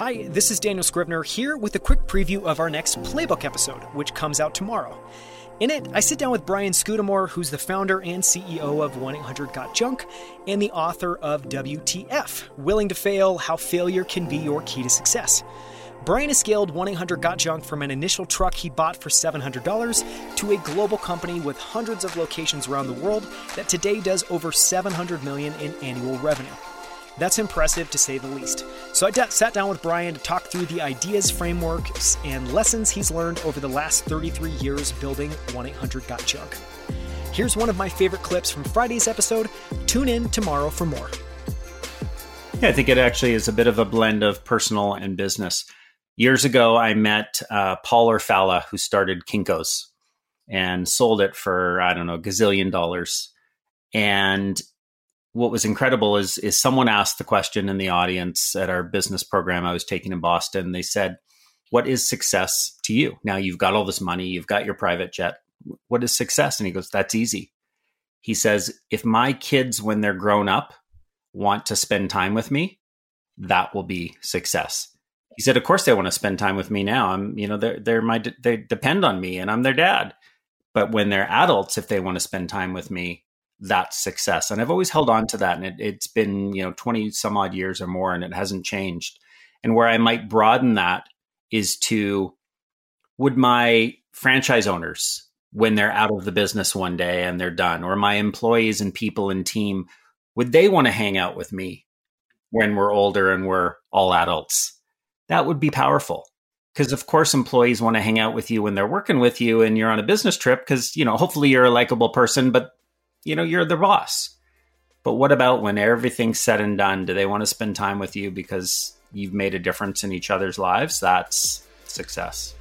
Hi, this is Daniel Scrivner here with a quick preview of our next Playbook episode, which comes out tomorrow. In it, I sit down with Brian Scudamore, who's the founder and CEO of 1 800 Got Junk and the author of WTF Willing to Fail How Failure Can Be Your Key to Success. Brian has scaled 1 800 Got Junk from an initial truck he bought for $700 to a global company with hundreds of locations around the world that today does over 700 million in annual revenue. That's impressive to say the least. So I d- sat down with Brian to talk through the ideas, frameworks, and lessons he's learned over the last 33 years building 1 800 Got Junk. Here's one of my favorite clips from Friday's episode. Tune in tomorrow for more. Yeah, I think it actually is a bit of a blend of personal and business. Years ago, I met uh, Paul Orfalea, who started Kinko's and sold it for, I don't know, gazillion dollars. And what was incredible is is someone asked the question in the audience at our business program I was taking in Boston. They said, "What is success to you?" Now you've got all this money, you've got your private jet. What is success? And he goes, "That's easy." He says, "If my kids when they're grown up want to spend time with me, that will be success." He said, "Of course they want to spend time with me now. I'm, you know, they're they're my they depend on me and I'm their dad. But when they're adults, if they want to spend time with me, that success. And I've always held on to that. And it, has been, you know, 20 some odd years or more, and it hasn't changed. And where I might broaden that is to would my franchise owners, when they're out of the business one day and they're done, or my employees and people and team, would they want to hang out with me when we're older and we're all adults? That would be powerful. Because of course employees want to hang out with you when they're working with you and you're on a business trip because, you know, hopefully you're a likable person, but you know, you're the boss. But what about when everything's said and done? Do they want to spend time with you because you've made a difference in each other's lives? That's success.